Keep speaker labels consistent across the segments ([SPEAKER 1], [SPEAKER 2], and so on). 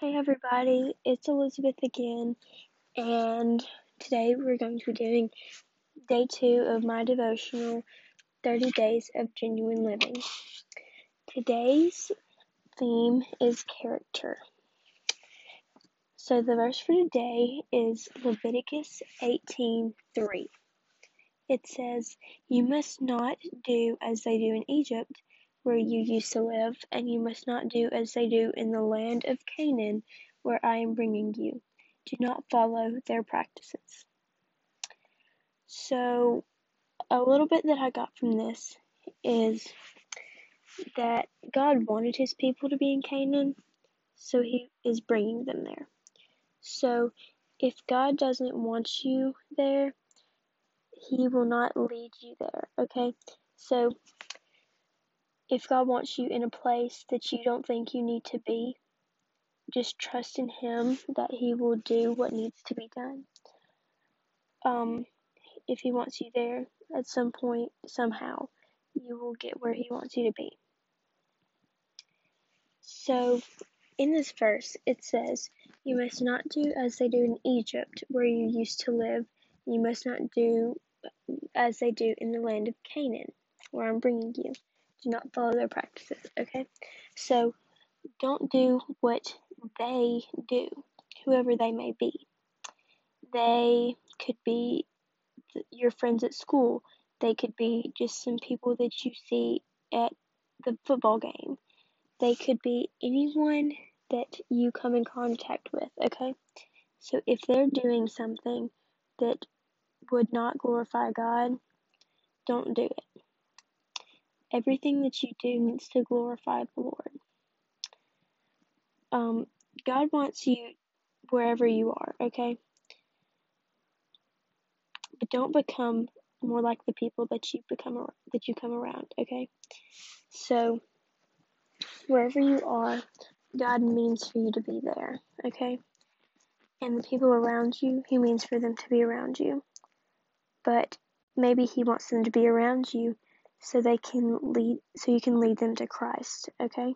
[SPEAKER 1] Hey everybody, it's Elizabeth again, and today we're going to be doing day two of my devotional 30 Days of Genuine Living. Today's theme is character. So the verse for today is Leviticus 18:3. It says, "You must not do as they do in Egypt, where you used to live, and you must not do as they do in the land of Canaan, where I am bringing you. Do not follow their practices. So, a little bit that I got from this is that God wanted his people to be in Canaan, so he is bringing them there. So, if God doesn't want you there, he will not lead you there, okay? So, if God wants you in a place that you don't think you need to be, just trust in Him that He will do what needs to be done. Um, if He wants you there at some point, somehow, you will get where He wants you to be. So, in this verse, it says, You must not do as they do in Egypt, where you used to live. You must not do as they do in the land of Canaan, where I'm bringing you do not follow their practices, okay? So don't do what they do, whoever they may be. They could be your friends at school, they could be just some people that you see at the football game, they could be anyone that you come in contact with, okay? So if they're doing something that would not glorify God, don't do it. Everything that you do needs to glorify the Lord. Um, God wants you wherever you are, okay? But don't become more like the people that you become that you come around, okay? So wherever you are, God means for you to be there, okay? And the people around you, He means for them to be around you. But maybe He wants them to be around you so they can lead so you can lead them to Christ, okay?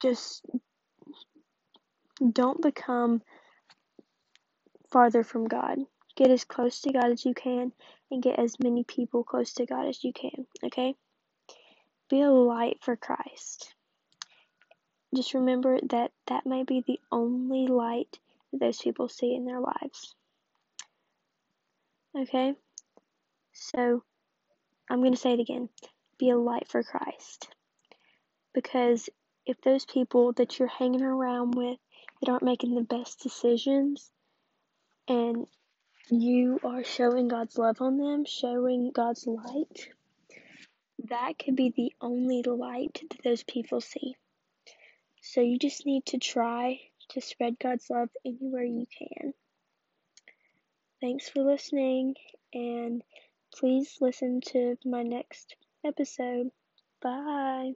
[SPEAKER 1] Just don't become farther from God. Get as close to God as you can and get as many people close to God as you can, okay? Be a light for Christ. Just remember that that may be the only light that those people see in their lives. Okay? So, I'm going to say it again. Be a light for Christ. Because if those people that you're hanging around with that aren't making the best decisions and you are showing God's love on them, showing God's light, that could be the only light that those people see. So you just need to try to spread God's love anywhere you can. Thanks for listening, and please listen to my next episode. Bye.